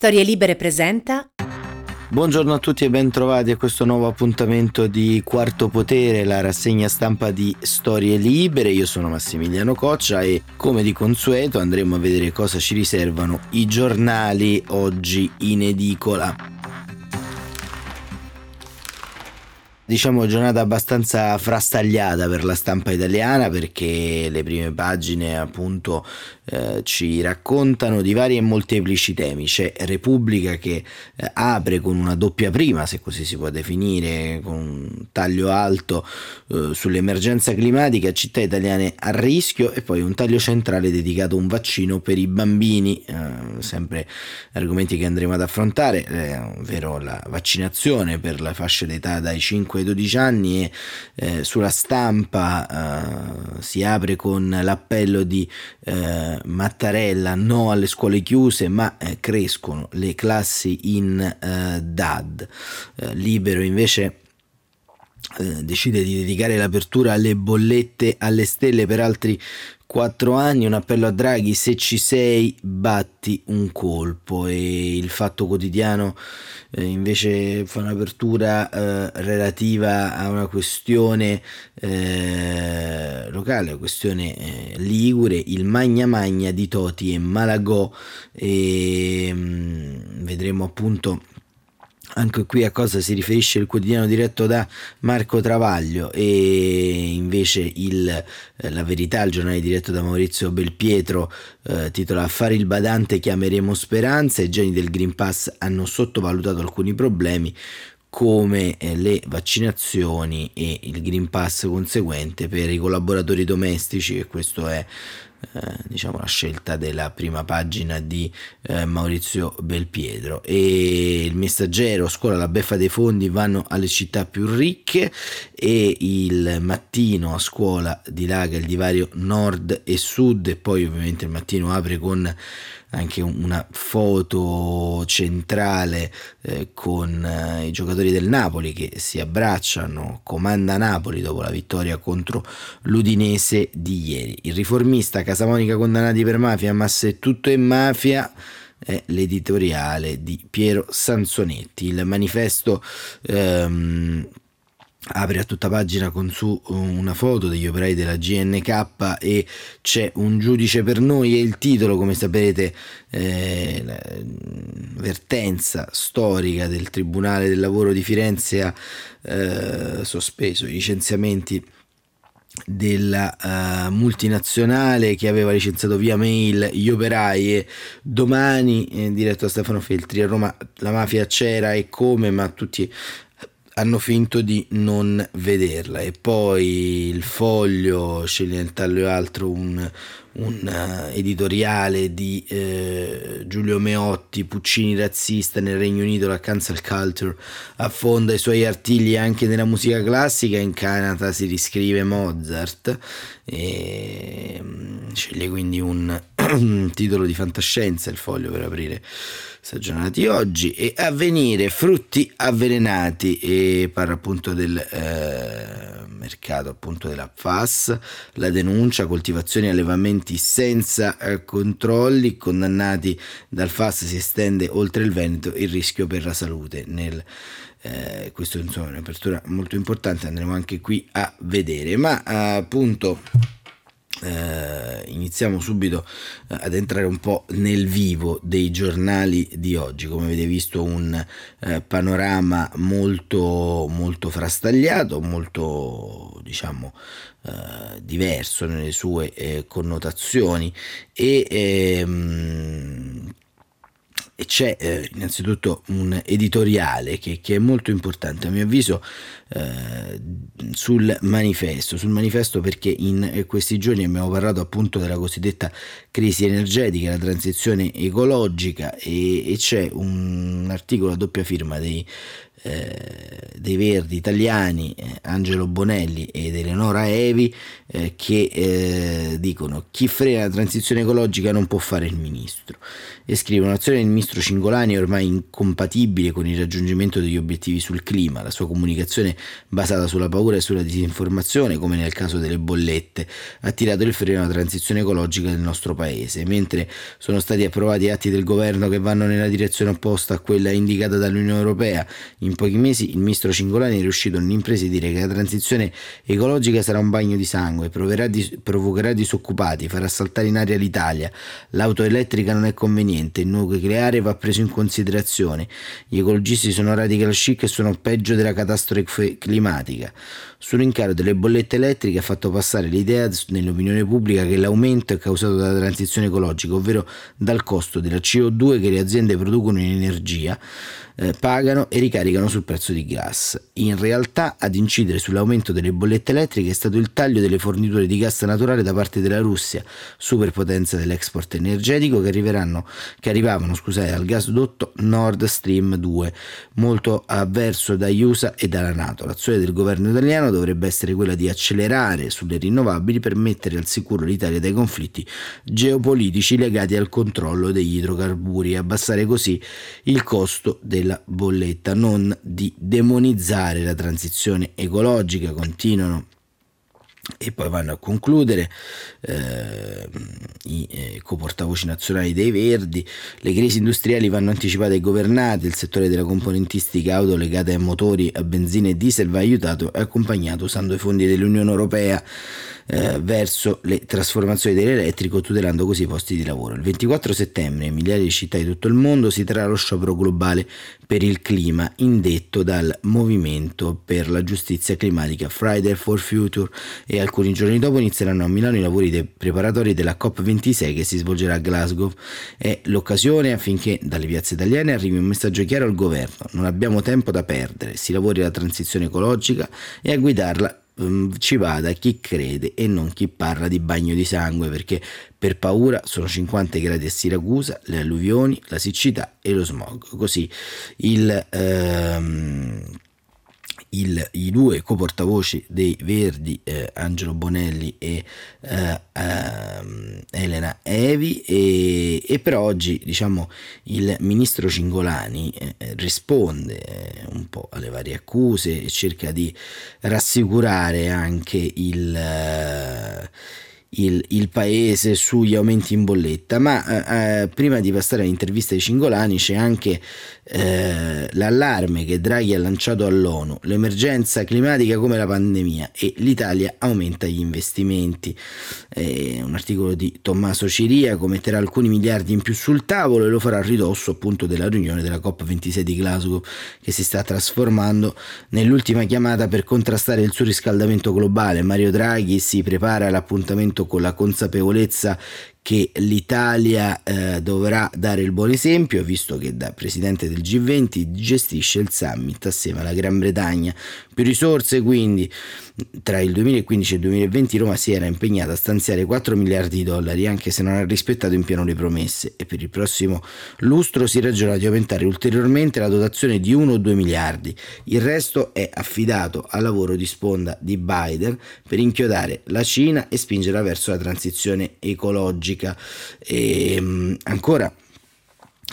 Storie Libere presenta Buongiorno a tutti e bentrovati a questo nuovo appuntamento di Quarto Potere, la rassegna stampa di Storie Libere. Io sono Massimiliano Coccia e come di consueto andremo a vedere cosa ci riservano i giornali oggi in edicola. diciamo giornata abbastanza frastagliata per la stampa italiana perché le prime pagine appunto eh, ci raccontano di vari e molteplici temi. C'è Repubblica che eh, apre con una doppia prima, se così si può definire, con un taglio alto eh, sull'emergenza climatica, città italiane a rischio e poi un taglio centrale dedicato a un vaccino per i bambini, eh, sempre argomenti che andremo ad affrontare, eh, ovvero la vaccinazione per la fascia d'età dai 5 ai 12 anni e sulla stampa si apre con l'appello di eh, Mattarella no alle scuole chiuse ma eh, crescono le classi in eh, DAD. Eh, libero invece decide di dedicare l'apertura alle bollette alle stelle per altri quattro anni, un appello a Draghi, se ci sei batti un colpo e il fatto quotidiano eh, invece fa un'apertura eh, relativa a una questione eh, locale, questione eh, ligure, il magna magna di Toti e Malagò. E mh, mm, vedremo appunto anche qui a cosa si riferisce il quotidiano diretto da Marco Travaglio e invece il, eh, La Verità, il giornale diretto da Maurizio Belpietro, eh, titola Affari il badante chiameremo speranza, i geni del Green Pass hanno sottovalutato alcuni problemi come eh, le vaccinazioni e il Green Pass conseguente per i collaboratori domestici e questo è eh, diciamo la scelta della prima pagina di eh, Maurizio Belpietro e il messaggero scuola la beffa dei fondi vanno alle città più ricche e il mattino a scuola dilaga il divario nord e sud e poi ovviamente il mattino apre con anche una foto centrale eh, con eh, i giocatori del Napoli che si abbracciano, comanda Napoli dopo la vittoria contro l'Udinese di ieri. Il riformista Casamonica condannati per mafia, ma se tutto è mafia è l'editoriale di Piero Sansonetti. Il manifesto ehm, apre a tutta pagina con su una foto degli operai della GNK e c'è un giudice per noi e il titolo come sapete eh, vertenza storica del Tribunale del Lavoro di Firenze ha eh, sospeso i licenziamenti della uh, multinazionale che aveva licenziato via mail gli operai e domani eh, diretto da Stefano Feltri a Roma la mafia c'era e come ma tutti hanno finto di non vederla. E poi il foglio sceglie nel taglio altro un, un uh, editoriale di uh, Giulio Meotti Puccini razzista nel Regno Unito la cancel culture affonda i suoi artigli anche nella musica classica in Canada si riscrive Mozart e um, sceglie quindi un titolo di fantascienza il foglio per aprire stagionati oggi e avvenire frutti avvelenati e parla appunto del eh, mercato appunto della FAS la denuncia coltivazioni e allevamenti senza eh, controlli condannati dal FAS si estende oltre il Veneto il rischio per la salute nel eh, questo insomma è un'apertura molto importante andremo anche qui a vedere. Ma appunto eh, iniziamo subito eh, ad entrare un po' nel vivo dei giornali di oggi. Come avete visto, un eh, panorama molto, molto frastagliato, molto diciamo eh, diverso nelle sue eh, connotazioni e ehm, e c'è eh, innanzitutto un editoriale che, che, è molto importante a mio avviso eh, sul manifesto, sul manifesto perché in questi giorni abbiamo parlato appunto della cosiddetta crisi energetica, la transizione ecologica e, e c'è un articolo a doppia firma dei eh, dei Verdi italiani, eh, Angelo Bonelli ed Eleonora Evi, eh, che eh, dicono chi frena la transizione ecologica non può fare il ministro e scrivono l'azione del ministro Cingolani è ormai incompatibile con il raggiungimento degli obiettivi sul clima, la sua comunicazione basata sulla paura e sulla disinformazione, come nel caso delle bollette, ha tirato il freno alla transizione ecologica del nostro paese, mentre sono stati approvati atti del governo che vanno nella direzione opposta a quella indicata dall'Unione Europea. In pochi mesi il ministro Cingolani è riuscito nell'impresa di dire che la transizione ecologica sarà un bagno di sangue, di, provocherà disoccupati, farà saltare in aria l'Italia, l'auto elettrica non è conveniente, il nucleare va preso in considerazione, gli ecologisti sono radical chic e sono peggio della catastrofe climatica. Sull'incaro delle bollette elettriche ha fatto passare l'idea nell'opinione pubblica che l'aumento è causato dalla transizione ecologica, ovvero dal costo della CO2 che le aziende producono in energia eh, pagano e ricaricano sul prezzo di gas. In realtà ad incidere sull'aumento delle bollette elettriche è stato il taglio delle forniture di gas naturale da parte della Russia, superpotenza dell'export energetico che, che arrivavano scusate, al gasdotto Nord Stream 2, molto avverso dagli USA e dalla Nato. L'azione del governo italiano dovrebbe essere quella di accelerare sulle rinnovabili per mettere al sicuro l'Italia dai conflitti geopolitici legati al controllo degli idrocarburi e abbassare così il costo della bolletta, non di demonizzare la transizione ecologica, continuano e poi vanno a concludere eh, i eh, coportavoci nazionali dei Verdi, le crisi industriali vanno anticipate e governate, il settore della componentistica auto legata ai motori a benzina e diesel va aiutato e accompagnato usando i fondi dell'Unione Europea eh, verso le trasformazioni dell'elettrico, tutelando così i posti di lavoro. Il 24 settembre in migliaia di città di tutto il mondo si terrà lo sciopero globale per il clima, indetto dal Movimento per la Giustizia Climatica Friday for Future e alcuni giorni dopo inizieranno a Milano i lavori dei preparatori della COP26 che si svolgerà a Glasgow. È l'occasione affinché dalle piazze italiane arrivi un messaggio chiaro al governo. Non abbiamo tempo da perdere, si lavori alla transizione ecologica e a guidarla ci vada chi crede e non chi parla di bagno di sangue perché per paura sono 50 gradi a Siracusa, le alluvioni, la siccità e lo smog. Così il... Um, il, i due coportavoci dei Verdi, eh, Angelo Bonelli e eh, eh, Elena Evi, e, e, per oggi diciamo, il ministro Cingolani eh, risponde eh, un po' alle varie accuse e cerca di rassicurare anche il eh, il, il, paese sugli aumenti in bolletta, ma eh, prima di passare all'intervista di Cingolani c'è anche eh, l'allarme che Draghi ha lanciato all'ONU, l'emergenza climatica come la pandemia e l'Italia aumenta gli investimenti. Eh, un articolo di Tommaso Ciria metterà alcuni miliardi in più sul tavolo e lo farà a ridosso appunto della riunione della COP26 di Glasgow che si sta trasformando nell'ultima chiamata per contrastare il surriscaldamento globale. Mario Draghi si prepara all'appuntamento con la consapevolezza che l'Italia eh, dovrà dare il buon esempio, visto che da presidente del G20 gestisce il summit assieme alla Gran Bretagna. Più risorse quindi tra il 2015 e il 2020 Roma si era impegnata a stanziare 4 miliardi di dollari anche se non ha rispettato in pieno le promesse e per il prossimo lustro si ragiona di aumentare ulteriormente la dotazione di 1 o 2 miliardi. Il resto è affidato al lavoro di sponda di Biden per inchiodare la Cina e spingerla verso la transizione ecologica. E, um, ancora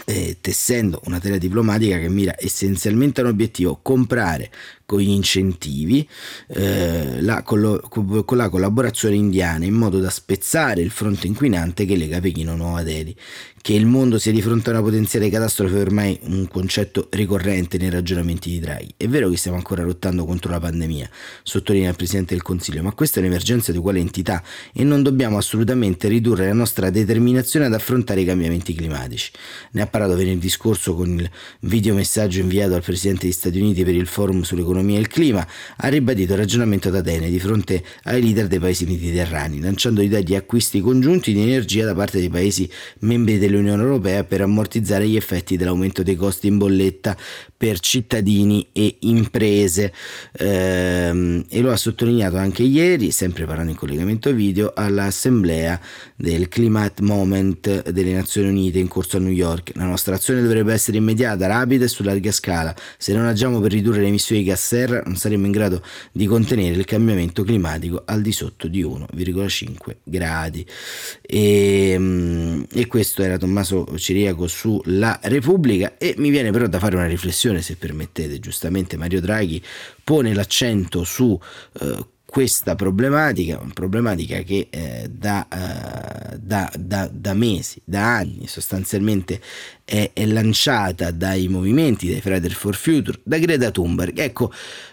eh, tessendo una tela diplomatica che mira essenzialmente a un obiettivo, comprare con gli incentivi eh, la, con, con, la collaborazione indiana in modo da spezzare il fronte inquinante che lega Pechino a Nuova Delhi. Che il mondo sia di fronte a una potenziale catastrofe è ormai un concetto ricorrente nei ragionamenti di Draghi. È vero che stiamo ancora lottando contro la pandemia, sottolinea il Presidente del Consiglio, ma questa è un'emergenza di quale entità e non dobbiamo assolutamente ridurre la nostra determinazione ad affrontare i cambiamenti climatici. Ne ha parlato venerdì scorso con il videomessaggio inviato al Presidente degli Stati Uniti per il forum sull'economia l'economia e il clima, ha ribadito il ragionamento ad Atene di fronte ai leader dei paesi mediterranei, lanciando l'idea di acquisti congiunti di energia da parte dei paesi membri dell'Unione Europea per ammortizzare gli effetti dell'aumento dei costi in bolletta per cittadini e imprese. Ehm, e lo ha sottolineato anche ieri, sempre parlando in collegamento video, all'assemblea del Climate Moment delle Nazioni Unite in corso a New York. La nostra azione dovrebbe essere immediata, rapida e su larga scala. Se non agiamo per ridurre le emissioni di gas serra non saremo in grado di contenere il cambiamento climatico al di sotto di 1,5 gradi. E, ehm, e questo era Tommaso Ciriaco sulla Repubblica e mi viene però da fare una riflessione se permettete, giustamente Mario Draghi pone l'accento su eh, questa problematica, una problematica che eh, da, eh, da, da, da, mesi, da anni sostanzialmente è, è, lanciata dai movimenti, dai Friday for Future, da Greta Thunberg. Ecco,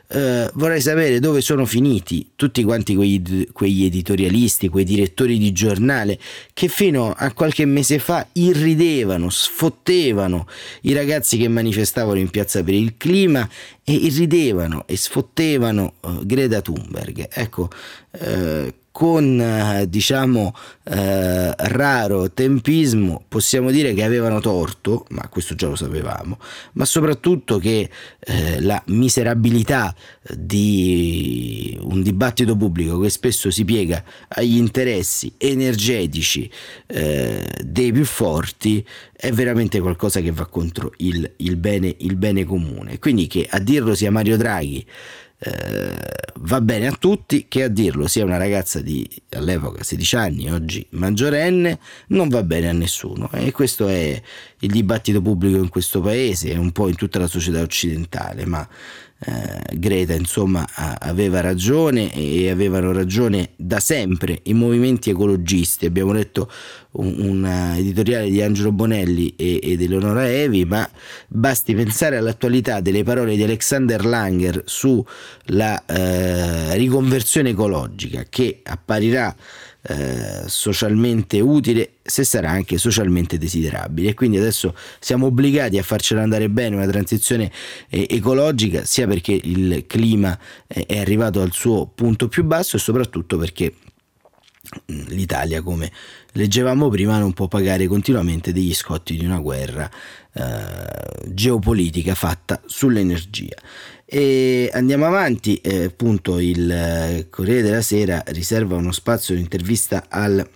eh, vorrei sapere dove sono finiti tutti quanti quegli, quegli, editorialisti, quei direttori di giornale che fino a qualche mese fa irridevano, sfottevano i ragazzi che manifestavano in piazza per il clima e irridevano e sfottevano uh, Greta Thunberg. Ecco, uh, con eh, diciamo eh, raro tempismo possiamo dire che avevano torto, ma questo già lo sapevamo, ma soprattutto che eh, la miserabilità di un dibattito pubblico che spesso si piega agli interessi energetici eh, dei più forti è veramente qualcosa che va contro il, il, bene, il bene comune. Quindi che a dirlo sia Mario Draghi eh, va bene a tutti, che a dirlo sia una ragazza di all'epoca 16 anni, oggi maggiorenne, non va bene a nessuno. E questo è il dibattito pubblico in questo paese e un po' in tutta la società occidentale, ma eh, Greta insomma aveva ragione e avevano ragione da sempre i movimenti ecologisti. Abbiamo letto un, un editoriale di Angelo Bonelli e, ed Eleonora Evi, ma basti pensare all'attualità delle parole di Alexander Langer sulla eh, riconversione ecologica che apparirà eh, socialmente utile se sarà anche socialmente desiderabile. E quindi adesso siamo obbligati a farcela andare bene una transizione eh, ecologica sia perché il clima eh, è arrivato al suo punto più basso e soprattutto perché mm, l'Italia come leggevamo prima non può pagare continuamente degli scotti di una guerra eh, geopolitica fatta sull'energia e andiamo avanti, eh, appunto il eh, Corriere della Sera riserva uno spazio di intervista al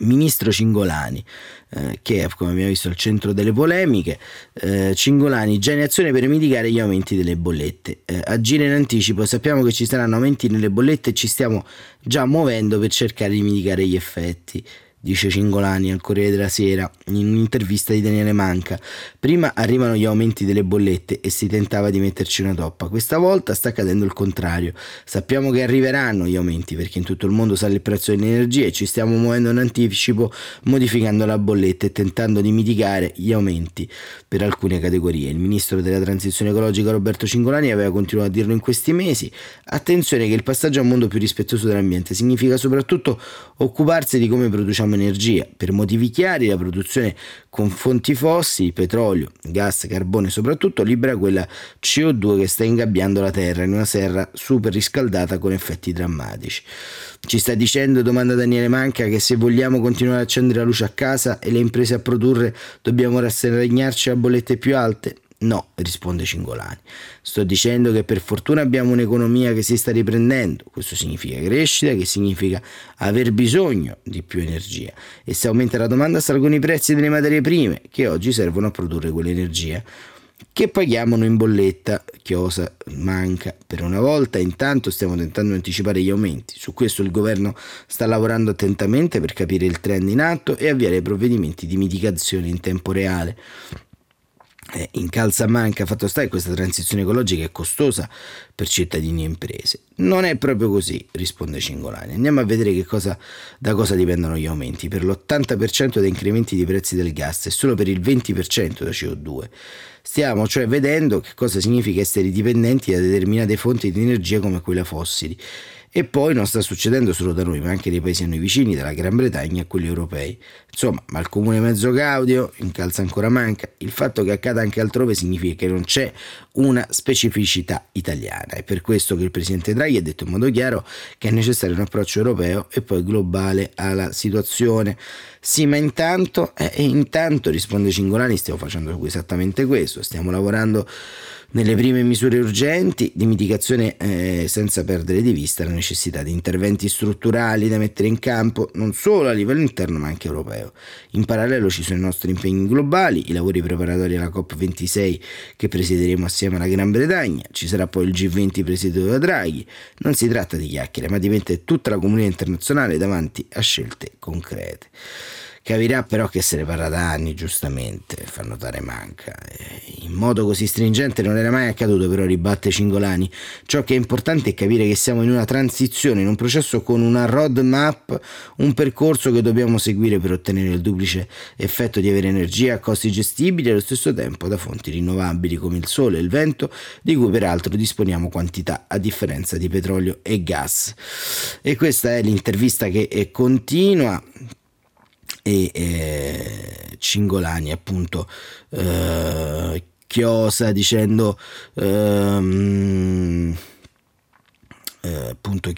ministro Cingolani, eh, che è, come abbiamo visto, al centro delle polemiche. Eh, Cingolani, già in azione per mitigare gli aumenti delle bollette. Eh, agire in anticipo, sappiamo che ci saranno aumenti nelle bollette e ci stiamo già muovendo per cercare di mitigare gli effetti dice Cingolani al Corriere della Sera in un'intervista di Daniele Manca. Prima arrivano gli aumenti delle bollette e si tentava di metterci una toppa. Questa volta sta accadendo il contrario. Sappiamo che arriveranno gli aumenti perché in tutto il mondo sale il prezzo dell'energia e ci stiamo muovendo in anticipo modificando la bolletta e tentando di mitigare gli aumenti per alcune categorie. Il ministro della transizione ecologica Roberto Cingolani aveva continuato a dirlo in questi mesi. Attenzione che il passaggio a un mondo più rispettoso dell'ambiente significa soprattutto occuparsi di come produciamo produciamo energia. Per motivi chiari la produzione con fonti fossili, petrolio, gas, carbone soprattutto, libera quella CO2 che sta ingabbiando la Terra in una serra super riscaldata con effetti drammatici. Ci sta dicendo, domanda Daniele Manca, che se vogliamo continuare a accendere la luce a casa e le imprese a produrre dobbiamo rassegnarci a bollette più alte? No, risponde Cingolani. Sto dicendo che per fortuna abbiamo un'economia che si sta riprendendo. Questo significa crescita, che significa aver bisogno di più energia. E se aumenta la domanda salgono i prezzi delle materie prime, che oggi servono a produrre quell'energia che paghiamo in bolletta. Chiosa manca per una volta, intanto stiamo tentando di anticipare gli aumenti. Su questo il governo sta lavorando attentamente per capire il trend in atto e avviare provvedimenti di mitigazione in tempo reale eh, incalza manca, fatto sta che questa transizione ecologica è costosa per cittadini e imprese. Non è proprio così, risponde Cingolani. Andiamo a vedere cosa, da cosa dipendono gli aumenti. Per l'80% da incrementi di prezzi del gas e solo per il 20% da CO2. Stiamo cioè vedendo che cosa significa essere dipendenti da determinate fonti di energia come quelle fossili e poi non sta succedendo solo da noi, ma anche nei paesi a noi vicini, dalla Gran Bretagna a quelli europei. Insomma, ma il comune mezzo gaudio incalza ancora manca. Il fatto che accada anche altrove significa che non c'è una specificità italiana. È per questo che il presidente Draghi ha detto in modo chiaro che è necessario un approccio europeo e poi globale alla situazione. Sì, ma intanto, eh, intanto risponde Cingolani, stiamo facendo esattamente questo, stiamo lavorando nelle prime misure urgenti di mitigazione eh, senza perdere di vista la necessità di interventi strutturali da mettere in campo non solo a livello interno ma anche europeo. In parallelo ci sono i nostri impegni globali, i lavori preparatori alla COP26 che presiederemo assieme alla Gran Bretagna, ci sarà poi il G20 presieduto da Draghi. Non si tratta di chiacchiere ma di mettere tutta la comunità internazionale davanti a scelte concrete. Capirà però che se ne parla da anni, giustamente, fa notare manca. In modo così stringente non era mai accaduto, però ribatte Cingolani. Ciò che è importante è capire che siamo in una transizione, in un processo con una roadmap, un percorso che dobbiamo seguire per ottenere il duplice effetto di avere energia a costi gestibili e allo stesso tempo da fonti rinnovabili come il sole e il vento, di cui peraltro disponiamo quantità a differenza di petrolio e gas. E questa è l'intervista che continua e eh, Cingolani appunto eh, chiosa dicendo ehm, eh,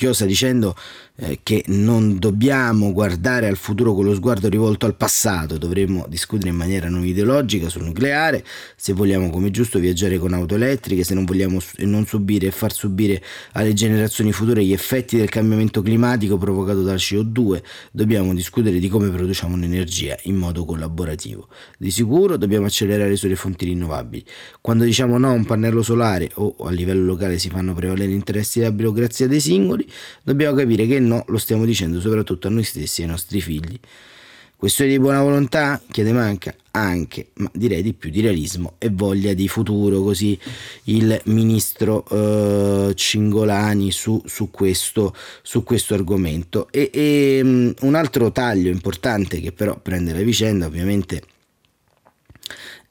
Chiosa dicendo eh, che non dobbiamo guardare al futuro con lo sguardo rivolto al passato, dovremmo discutere in maniera non ideologica sul nucleare, se vogliamo come giusto viaggiare con auto elettriche, se non vogliamo non subire e far subire alle generazioni future gli effetti del cambiamento climatico provocato dal CO2, dobbiamo discutere di come produciamo l'energia in modo collaborativo. Di sicuro dobbiamo accelerare sulle fonti rinnovabili. Quando diciamo no a un pannello solare o a livello locale si fanno prevalere interessi della burocrazia dei singoli, dobbiamo capire che no lo stiamo dicendo soprattutto a noi stessi e ai nostri figli. Questione di buona volontà? Chiede manca anche, ma direi di più di realismo e voglia di futuro, così il ministro eh, Cingolani su, su, questo, su, questo, argomento. E, e um, un altro taglio importante che però prende la vicenda, ovviamente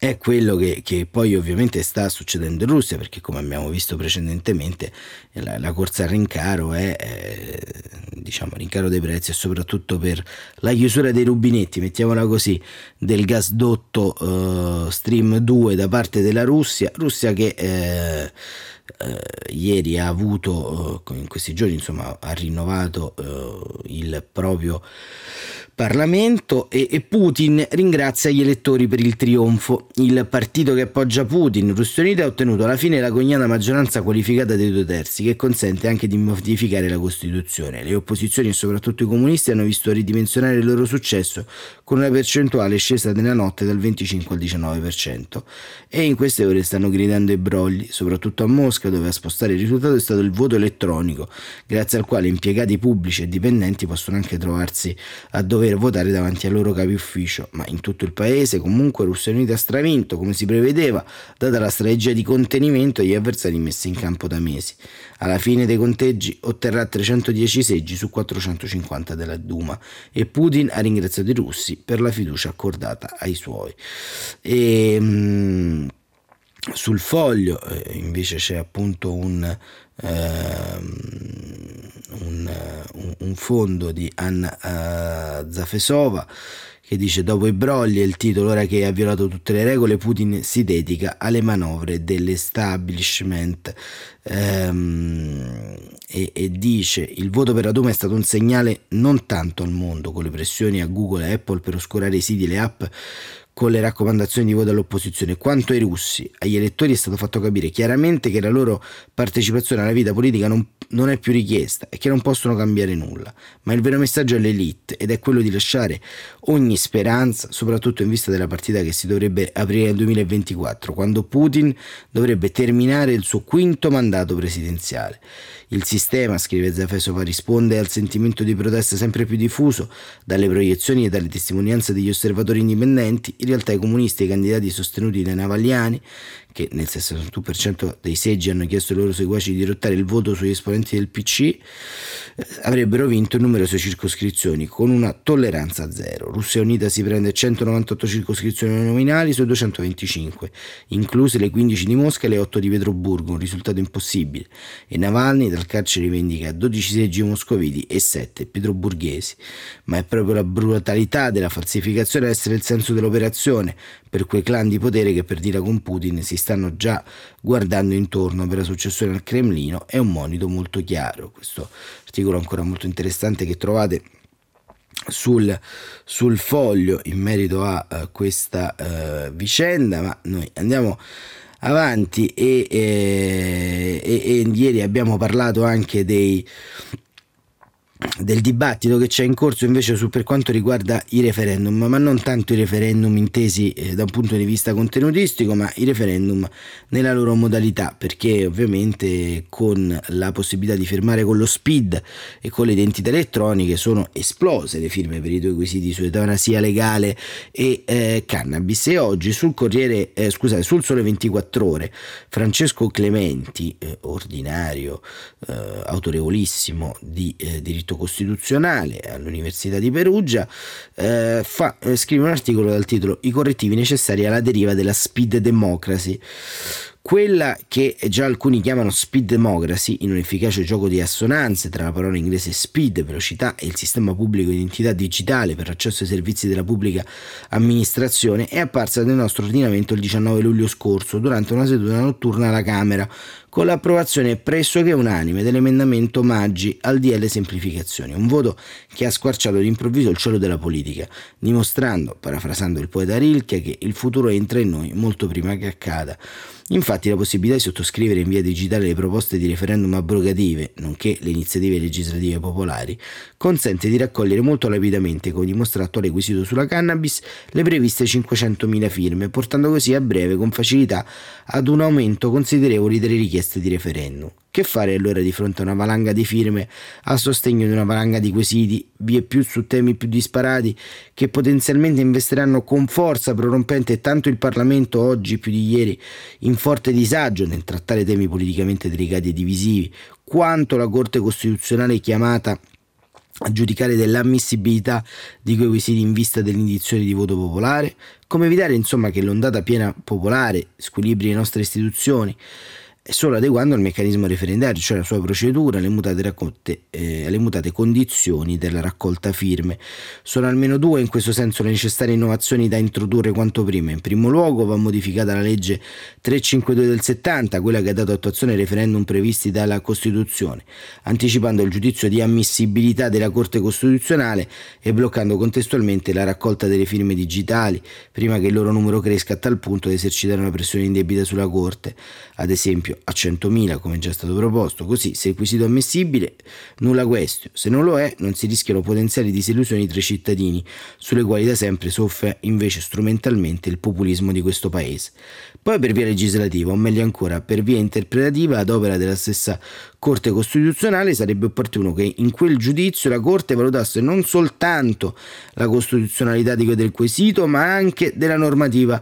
è quello che, che, poi ovviamente sta succedendo in Russia, perché come abbiamo visto precedentemente la, la corsa al rincaro è, è diciamo rincaro dei prezzi e soprattutto per la chiusura dei rubinetti, mettiamola così, del gasdotto uh, Stream 2 da parte della Russia, Russia che eh, eh, ieri ha avuto, eh, in questi giorni insomma, ha rinnovato eh, il proprio Parlamento e, e, Putin ringrazia gli elettori per il trionfo. Il partito che appoggia Putin, Russia Unita, ha ottenuto alla fine la cognata maggioranza qualificata dei due terzi, che consente anche di modificare la Costituzione. Le opposizioni e soprattutto i comunisti hanno visto ridimensionare il loro successo con una percentuale scesa nella notte dal 25 al 19% e in queste ore stanno gridando i brogli, soprattutto a Mosca dove a spostare il risultato è stato il voto elettronico, grazie al quale impiegati pubblici e dipendenti possono anche trovarsi a dover votare davanti al loro capi ufficio, ma in tutto il paese comunque Russia Unita ha stravinto come si prevedeva, data la strategia di contenimento degli avversari messi in campo da mesi. Alla fine dei conteggi otterrà 310 seggi su 450 della Duma e Putin ha ringraziato i russi per la fiducia accordata ai suoi. E, mh, sul foglio eh, invece c'è appunto un, Ehm, un, un, fondo di Anna uh, Zafesova che dice dopo i brogli e il titolo ora che ha violato tutte le regole Putin si dedica alle manovre dell'establishment ehm, e, e, dice il voto per la Duma è stato un segnale non tanto al mondo con le pressioni a Google e Apple per oscurare i siti e le app con le raccomandazioni di voto all'opposizione, quanto ai russi, agli elettori è stato fatto capire chiaramente che la loro partecipazione alla vita politica non, non, è più richiesta e che non possono cambiare nulla. Ma il vero messaggio all'elite ed è quello di lasciare ogni speranza, soprattutto in vista della partita che si dovrebbe aprire nel 2024, quando Putin dovrebbe terminare il suo quinto mandato presidenziale. Il sistema, scrive Zafesova, risponde al sentimento di protesta sempre più diffuso dalle proiezioni e dalle testimonianze degli osservatori indipendenti. In realtà i comunisti e i candidati sostenuti dai Navagliani, che nel 62% dei seggi hanno chiesto ai loro seguaci di dirottare il voto sugli esponenti del PC eh, avrebbero vinto in numerose circoscrizioni con una tolleranza zero. Russia Unita si prende 198 circoscrizioni nominali su 225, incluse le 15 di Mosca e le 8 di Pietroburgo, un risultato impossibile, e Navalny dal carcere rivendica 12 seggi moscoviti e 7 pietroburghesi. Ma è proprio la brutalità della falsificazione a essere il senso dell'operazione per quei clan di potere che per dire con Putin si stanno già guardando intorno per la successione al Cremlino è un monito molto chiaro. Questo articolo ancora molto interessante che trovate sul, sul foglio in merito a uh, questa uh, vicenda, ma noi andiamo avanti e, e, e, e ieri abbiamo parlato anche dei del dibattito che c'è in corso invece su per quanto riguarda i referendum, ma non tanto i referendum intesi eh, da un punto di vista contenutistico, ma i referendum nella loro modalità, perché ovviamente con la possibilità di firmare con lo SPID e con le identità elettroniche sono esplose le firme per i due quesiti su eutanasia legale e eh, cannabis. E oggi sul Corriere, eh, scusate, sul Sole 24 Ore Francesco Clementi, eh, ordinario, eh, autorevolissimo di eh, diritto diritto costituzionale all'Università di Perugia, eh, fa, eh, scrive un articolo dal titolo I correttivi necessari alla deriva della speed democracy quella che già alcuni chiamano speed democracy, in un efficace gioco di assonanze tra la parola inglese speed, velocità, e il sistema pubblico di identità digitale per l'accesso ai servizi della pubblica amministrazione, è apparsa nel nostro ordinamento il 19 luglio scorso, durante una seduta notturna alla Camera, con l'approvazione pressoché unanime dell'emendamento Maggi al DL Semplificazioni, un voto che ha squarciato d'improvviso il cielo della politica, dimostrando, parafrasando il poeta Rilke, che il futuro entra in noi molto prima che accada. Infatti la possibilità di sottoscrivere in via digitale le proposte di referendum abrogative, nonché le iniziative legislative popolari, consente di raccogliere molto rapidamente, come dimostra l'attuale quesito sulla cannabis, le previste 500.000 firme, portando così a breve con facilità ad un aumento considerevole delle richieste di referendum. Che fare allora di fronte a una valanga di firme a sostegno di una valanga di quesiti, vie più su temi più disparati, che potenzialmente investiranno con forza prorompente tanto il Parlamento oggi più di ieri in forte disagio nel trattare temi politicamente delicati e divisivi, quanto la Corte Costituzionale chiamata a giudicare dell'ammissibilità di quei quesiti in vista dell'indizione di voto popolare? Come evitare insomma che l'ondata piena popolare squilibri le nostre istituzioni? Solo adeguando il meccanismo referendario, cioè la sua procedura alle mutate, raccolte, eh, alle mutate condizioni della raccolta firme. Sono almeno due in questo senso le necessarie innovazioni da introdurre quanto prima. In primo luogo va modificata la legge 352 del 70, quella che ha dato attuazione ai referendum previsti dalla Costituzione, anticipando il giudizio di ammissibilità della Corte Costituzionale e bloccando contestualmente la raccolta delle firme digitali, prima che il loro numero cresca a tal punto da esercitare una pressione indebita sulla Corte. Ad esempio, a 100.000 come già stato proposto, così se il quesito è ammissibile nulla questo, se non lo è non si rischiano potenziali disillusioni tra i cittadini, sulle quali da sempre soffre invece strumentalmente il populismo di questo paese. Poi per via legislativa, o meglio ancora per via interpretativa ad opera della stessa Corte Costituzionale sarebbe opportuno che in quel giudizio la Corte valutasse non soltanto la costituzionalità del quesito ma anche della normativa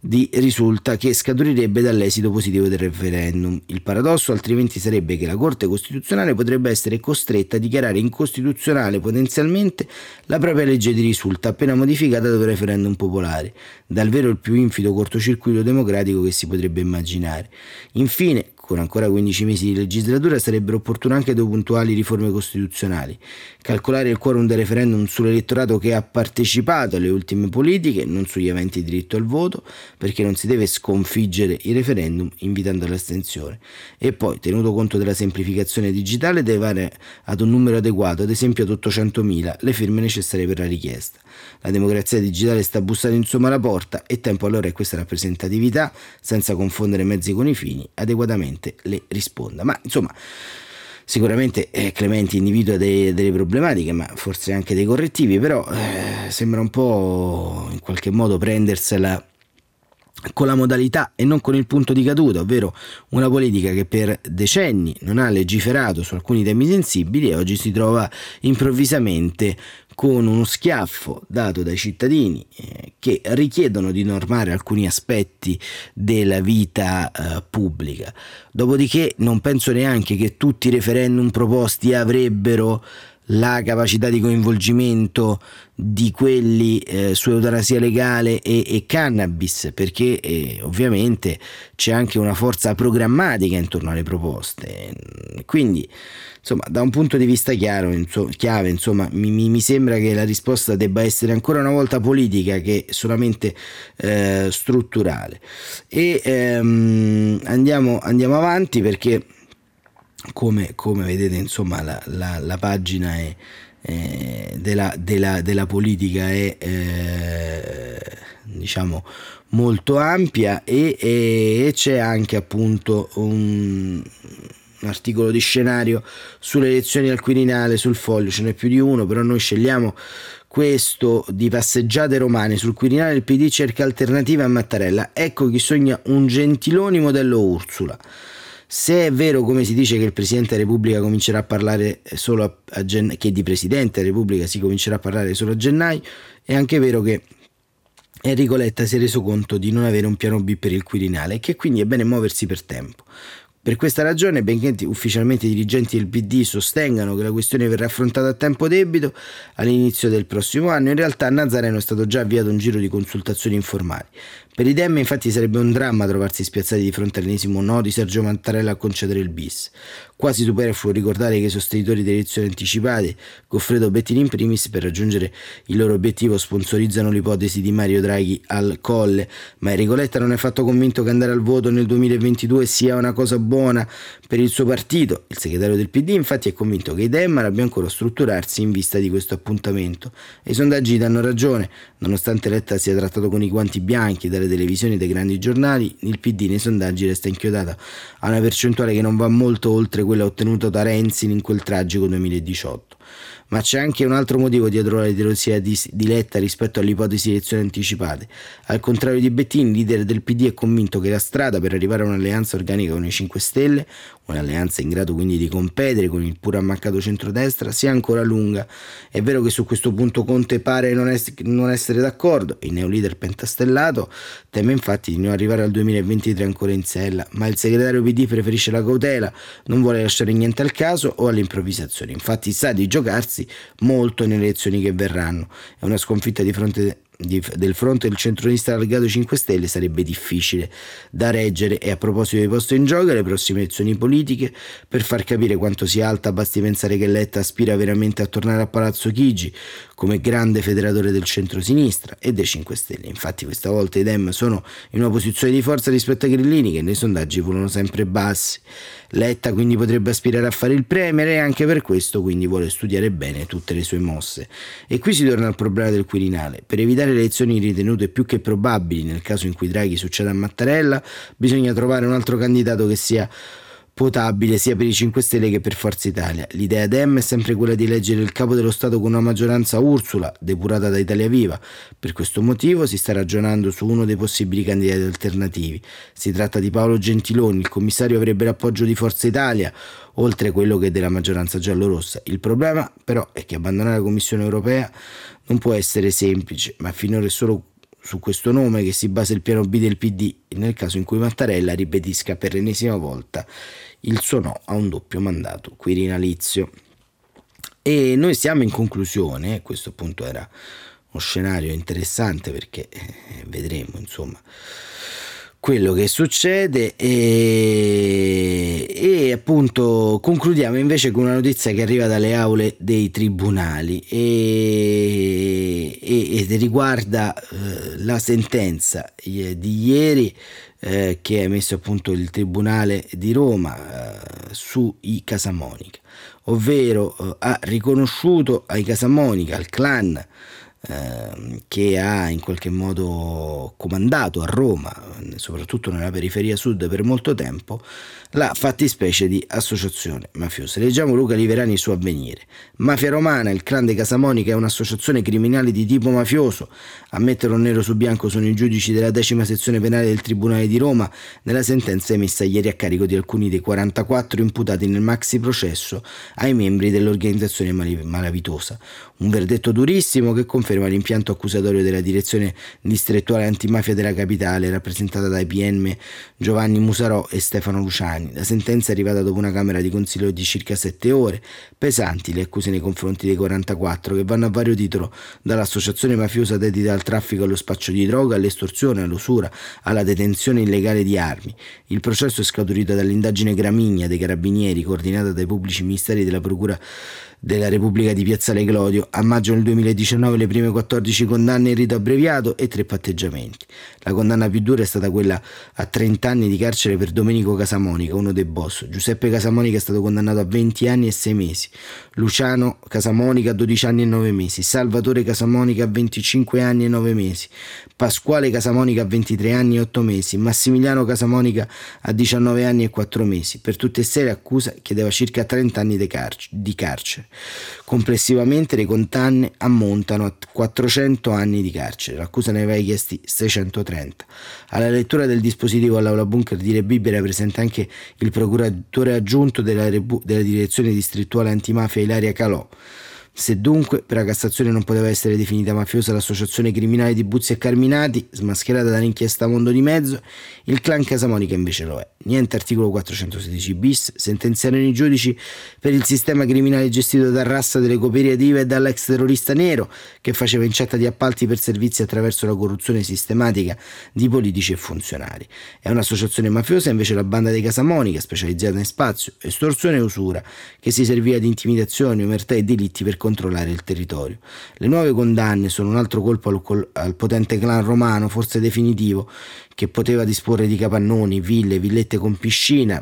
di risulta che scaturirebbe dall'esito positivo del referendum. Il paradosso altrimenti sarebbe che la Corte Costituzionale potrebbe essere costretta a dichiarare incostituzionale potenzialmente la propria legge di risulta appena modificata da un referendum popolare, dal vero il più infido cortocircuito democratico che si potrebbe immaginare. Infine, con ancora 15 mesi di legislatura sarebbero opportune anche due puntuali riforme costituzionali. Calcolare il quorum del referendum sull'elettorato che ha partecipato alle ultime politiche, non sugli aventi diritto al voto, perché non si deve sconfiggere il referendum invitando all'astensione. E poi, tenuto conto della semplificazione digitale, deve dare ad un numero adeguato, ad esempio ad 800.000, le firme necessarie per la richiesta. La democrazia digitale sta bussando insomma alla porta e tempo allora è questa rappresentatività, senza confondere mezzi con i fini, adeguatamente sicuramente le risponda. Ma insomma, sicuramente eh, Clementi individua dei, delle problematiche, ma forse anche dei correttivi, però eh, sembra un po' in qualche modo prendersela con la modalità e non con il punto di caduta, ovvero una politica che per decenni non ha legiferato su alcuni temi sensibili e oggi si trova improvvisamente con uno schiaffo dato dai cittadini eh, che richiedono di normare alcuni aspetti della vita eh, pubblica. Dopodiché non penso neanche che tutti i referendum proposti avrebbero la capacità di coinvolgimento di quelli eh, su eutanasia legale e, e cannabis, perché eh, ovviamente c'è anche una forza programmatica intorno alle proposte. Quindi, insomma, da un punto di vista chiaro, inso- chiave, insomma, mi, mi, sembra che la risposta debba essere ancora una volta politica che solamente eh, strutturale. E ehm, andiamo, andiamo avanti perché come, come vedete insomma la, la, la pagina è, eh, della, della, della, politica è eh, diciamo molto ampia e, e, c'è anche appunto un, un, articolo di scenario sulle elezioni al Quirinale sul foglio ce n'è più di uno però noi scegliamo questo di passeggiate romane. Sul Quirinale il PD cerca alternative a Mattarella. Ecco chi sogna un Gentiloni modello Ursula se è vero, come si dice, che il Presidente della Repubblica comincerà a parlare solo a, a gennaio, che di Presidente della Repubblica si comincerà a parlare solo a gennaio, è anche vero che Enrico Letta si è reso conto di non avere un piano B per il Quirinale e che quindi è bene muoversi per tempo. Per questa ragione, benché ufficialmente i dirigenti del PD sostengano che la questione verrà affrontata a tempo debito all'inizio del prossimo anno, in realtà a Nazareno è stato già avviato un giro di consultazioni informali. Per i Dem infatti sarebbe un dramma trovarsi spiazzati di fronte all'ennesimo no di Sergio Mattarella a concedere il bis. Quasi superfluo ricordare che i sostenitori delle elezioni anticipate, Goffredo Bettini in primis, per raggiungere il loro obiettivo sponsorizzano l'ipotesi di Mario Draghi al colle, ma Enrico Letta non è fatto convinto che andare al voto nel 2022 sia una cosa buona per il suo partito. Il segretario del PD infatti è convinto che i Dem abbia ancora strutturarsi in vista di questo appuntamento e i sondaggi danno ragione, nonostante Letta sia trattato con i guanti bianchi dalle televisioni e dai grandi giornali, il PD nei sondaggi resta inchiodato a una percentuale che non va molto oltre quella ottenuta da Renzi in quel tragico 2018 ma c'è anche un altro motivo dietro la ideologia di, di Letta rispetto all'ipotesi di elezioni anticipate. Al contrario di Bettini, leader del PD è convinto che la strada per arrivare a un'alleanza organica con i 5 Stelle, un'alleanza in grado quindi di competere con il pur ammaccato centrodestra, sia ancora lunga. È vero che su questo punto Conte pare non, es- non essere d'accordo, il neoleader pentastellato teme infatti di non arrivare al 2023 ancora in sella, ma il segretario PD preferisce la cautela, non vuole lasciare niente al caso o all'improvvisazione. Infatti sa di giocarsi avanzarsi molto nelle elezioni che verranno. È una sconfitta di fronte del fronte del centronista allargato 5 Stelle sarebbe difficile da reggere. E a proposito dei posti in gioco le prossime elezioni politiche per far capire quanto sia alta basti pensare che Letta aspira veramente a tornare a Palazzo Chigi come grande federatore del centro-sinistra e dei 5 Stelle. Infatti questa volta i Dem sono in una posizione di forza rispetto ai grillini che nei sondaggi furono sempre bassi Letta quindi potrebbe aspirare a fare il premier e anche per questo quindi vuole studiare bene tutte le sue mosse. E qui si torna al problema del Quirinale. Per evitare le elezioni ritenute più che probabili nel caso in cui Draghi succeda a Mattarella, bisogna trovare un altro candidato che sia potabile sia per i 5 Stelle che per Forza Italia. L'idea Dem è sempre quella di eleggere il capo dello Stato con una maggioranza Ursula, depurata da Italia Viva. Per questo motivo si sta ragionando su uno dei possibili candidati alternativi. Si tratta di Paolo Gentiloni, il commissario avrebbe l'appoggio di Forza Italia, oltre a quello che della maggioranza giallorossa. Il problema però è che abbandonare la Commissione europea non può essere semplice, ma finora è solo su questo nome che si basa il piano B del PD nel caso in cui Mattarella ripetisca per l'ennesima volta il suo no a un doppio mandato quirinalizio. E noi siamo in conclusione, questo appunto era uno scenario interessante perché eh, vedremo insomma quello che succede e, e, appunto concludiamo invece con una notizia che arriva dalle aule dei tribunali e, e, e riguarda eh, la sentenza di ieri eh, che ha emesso appunto il Tribunale di Roma eh, sui Casamonica, ovvero eh, ha riconosciuto ai Casamonica, al clan eh, che ha in qualche modo comandato a Roma, soprattutto nella periferia sud per molto tempo, la fattispecie di associazione mafiosa. Leggiamo Luca Liverani su Avvenire. Mafia Romana, il clan dei Casamonica è un'associazione criminale di tipo mafioso. A metterlo nero su bianco sono i giudici della decima sezione penale del Tribunale di Roma nella sentenza emessa ieri a carico di alcuni dei 44 imputati nel maxi processo ai membri dell'organizzazione malavitosa. Un verdetto durissimo che conferma l'impianto accusatorio della direzione distrettuale antimafia della capitale, rappresentata dai PM Giovanni Musarò e Stefano Luciani. La sentenza è arrivata dopo una Camera di Consiglio di circa sette ore. Pesanti le accuse nei confronti dei 44 che vanno a vario titolo dall'associazione mafiosa dedita al traffico e allo spaccio di droga, all'estorsione, all'usura, alla detenzione illegale di armi. Il processo è scaturito dall'indagine Gramigna dei Carabinieri coordinata dai pubblici ministeri della Procura della Repubblica di Piazzale Clodio. A maggio del 2019 le prime 14 condanne in rito abbreviato e tre patteggiamenti. La condanna più dura è stata quella a 30 anni di carcere per Domenico Casamonica, uno dei boss. Giuseppe Casamonica è stato condannato a 20 anni e 6 mesi. Luciano Casamonica a 12 anni e 9 mesi. Salvatore Casamonica a 25 anni e 9 mesi. Pasquale Casamonica a 23 anni e 8 mesi. Massimiliano Casamonica a 19 anni e 4 mesi. Per tutte e sei l'accusa chiedeva circa 30 anni di carcere. Complessivamente le condanne ammontano a 400 anni di carcere. L'accusa ne aveva chiesti 630. Alla lettura del dispositivo all'aula bunker di Rebibbia era presente anche il procuratore aggiunto della, della direzione distrettuale antimafia Ilaria Calò. Se dunque per la Cassazione non poteva essere definita mafiosa l'associazione criminale di Buzzi e Carminati, smascherata dall'inchiesta Mondo di Mezzo, il clan Casamonica invece lo è. Niente articolo 416 bis, sentenziarono i giudici per il sistema criminale gestito dal Rassa delle cooperative e dall'ex terrorista nero che faceva incetta di appalti per servizi attraverso la corruzione sistematica di politici e funzionari. È un'associazione mafiosa invece la banda dei Casamonica, specializzata in spazio, estorsione e usura, che si serviva di intimidazioni, omertà e delitti per controllare il territorio. Le nuove condanne sono un altro colpo al, al potente clan romano, forse definitivo, che poteva disporre di capannoni, ville, villette con piscina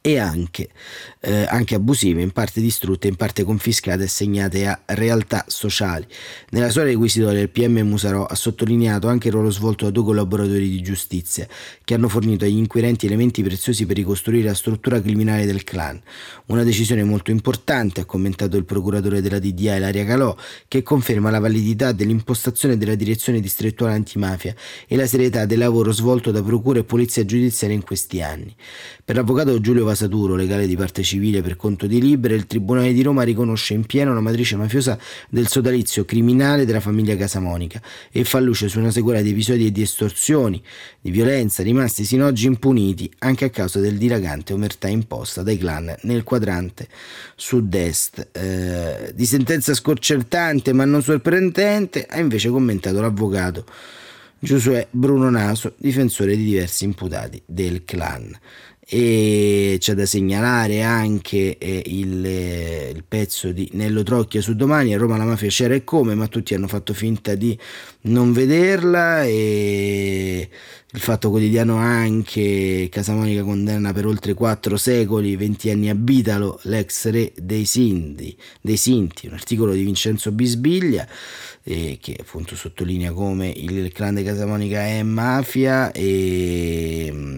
e anche, eh, anche, abusive, in parte distrutte, in parte confiscate e segnate a realtà sociali. Nella storia requisitoria il PM Musarò ha sottolineato anche il ruolo svolto da due collaboratori di giustizia che hanno fornito agli inquirenti elementi preziosi per ricostruire la struttura criminale del clan. Una decisione molto importante, ha commentato il procuratore della DDA Ilaria Calò, che conferma la validità dell'impostazione della direzione distrettuale antimafia e la serietà del lavoro svolto da procura e polizia giudiziaria in questi anni. Per l'avvocato Giulio Vasaturo, legale di parte civile per conto di Libera, il Tribunale di Roma riconosce in pieno la matrice mafiosa del sodalizio criminale della famiglia Casamonica e fa luce su una sequela di episodi di estorsioni, di violenza rimasti sino ad oggi impuniti anche a causa del dilagante omertà imposta dai clan nel quadrante sud-est. Eh, di sentenza sconcertante ma non sorprendente ha invece commentato l'avvocato Giosuè Bruno Naso, difensore di diversi imputati del clan e c'è da segnalare anche eh, il, eh, il, pezzo di Nello Trocchia su domani a Roma la mafia c'era e come ma tutti hanno fatto finta di non vederla e il fatto quotidiano anche Casamonica condanna per oltre quattro secoli 20 anni a Bitalo l'ex re dei Sinti, dei Sinti un articolo di Vincenzo Bisbiglia eh, che appunto sottolinea come il clan di Casamonica è mafia e mm,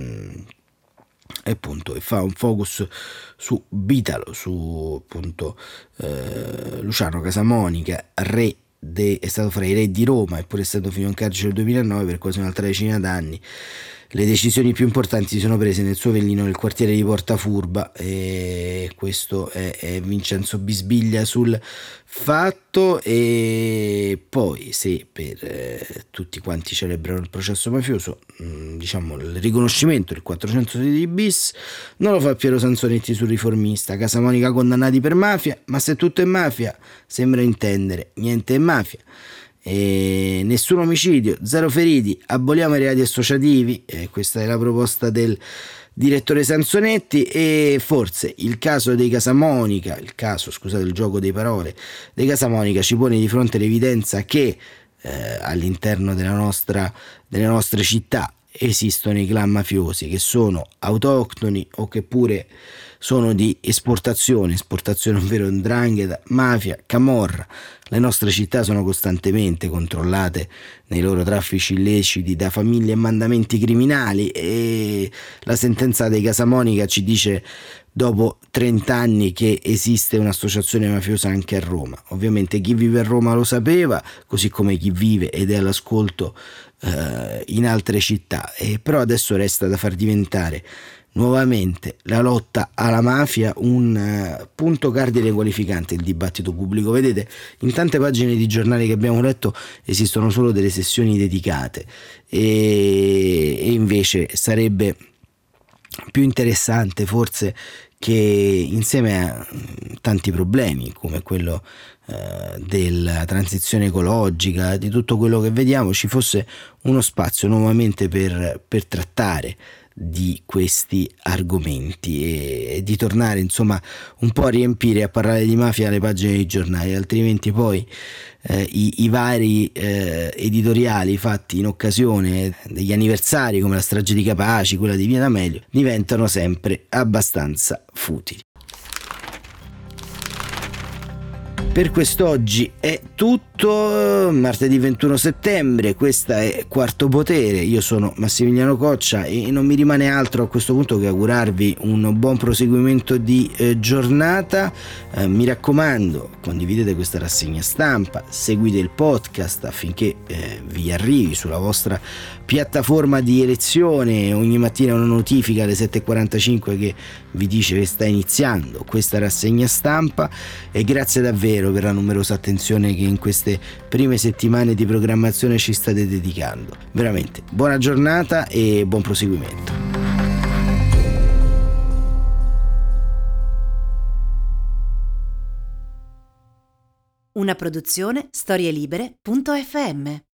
appunto e fa un focus su Bitalo, su appunto eh, Luciano Casamonica, re de, è stato fra i re di Roma eppure è stato fino in carcere nel 2009 per quasi un'altra decina d'anni le decisioni più importanti sono prese nel suo vellino nel quartiere di Porta Furba e questo è, è Vincenzo Bisbiglia sul fatto. E poi se per eh, tutti quanti celebrano il processo mafioso mm, diciamo il riconoscimento del 416 bis non lo fa Piero Sansonetti sul riformista. Casa Monica condannati per mafia ma se tutto è mafia sembra intendere niente è mafia e nessun omicidio, zero feriti, aboliamo i reati associativi, eh, questa è la proposta del direttore Sansonetti. E forse il caso dei Casamonica, il caso, scusate il gioco delle parole, dei Casamonica ci pone di fronte l'evidenza che eh, all'interno nostra, delle nostre città esistono i clan mafiosi che sono autoctoni o che pure sono di esportazione, esportazione ovvero ndrangheta, mafia, camorra. Le nostre città sono costantemente controllate nei loro traffici illeciti da famiglie e mandamenti criminali e la sentenza dei Casamonica ci dice dopo 30 anni che esiste un'associazione mafiosa anche a Roma. Ovviamente chi vive a Roma lo sapeva, così come chi vive ed è all'ascolto eh, in altre città, e però adesso resta da far diventare nuovamente la lotta alla mafia un uh, punto cardine qualificante il dibattito pubblico. Vedete, in tante pagine di giornali che abbiamo letto esistono solo delle sessioni dedicate e, e invece sarebbe più interessante forse che insieme a tanti problemi come quello eh, della transizione ecologica, di tutto quello che vediamo, ci fosse uno spazio nuovamente per, per trattare di questi argomenti e, di tornare insomma un po' a riempire a parlare di mafia le pagine dei giornali altrimenti poi eh, i, i, vari eh, editoriali fatti in occasione degli anniversari come la strage di Capaci quella di Via D'Amelio diventano sempre abbastanza futili Per quest'oggi è tutto, martedì 21 settembre, questa è Quarto Potere, io sono Massimiliano Coccia e non mi rimane altro a questo punto che augurarvi un buon proseguimento di eh, giornata, eh, mi raccomando condividete questa rassegna stampa, seguite il podcast affinché eh, vi arrivi sulla vostra piattaforma di elezione, ogni mattina una notifica alle 7.45 che vi dice che sta iniziando questa rassegna stampa e grazie davvero per la numerosa attenzione che in queste prime settimane di programmazione ci state dedicando. Veramente buona giornata e buon proseguimento. Una produzione storielibere.fm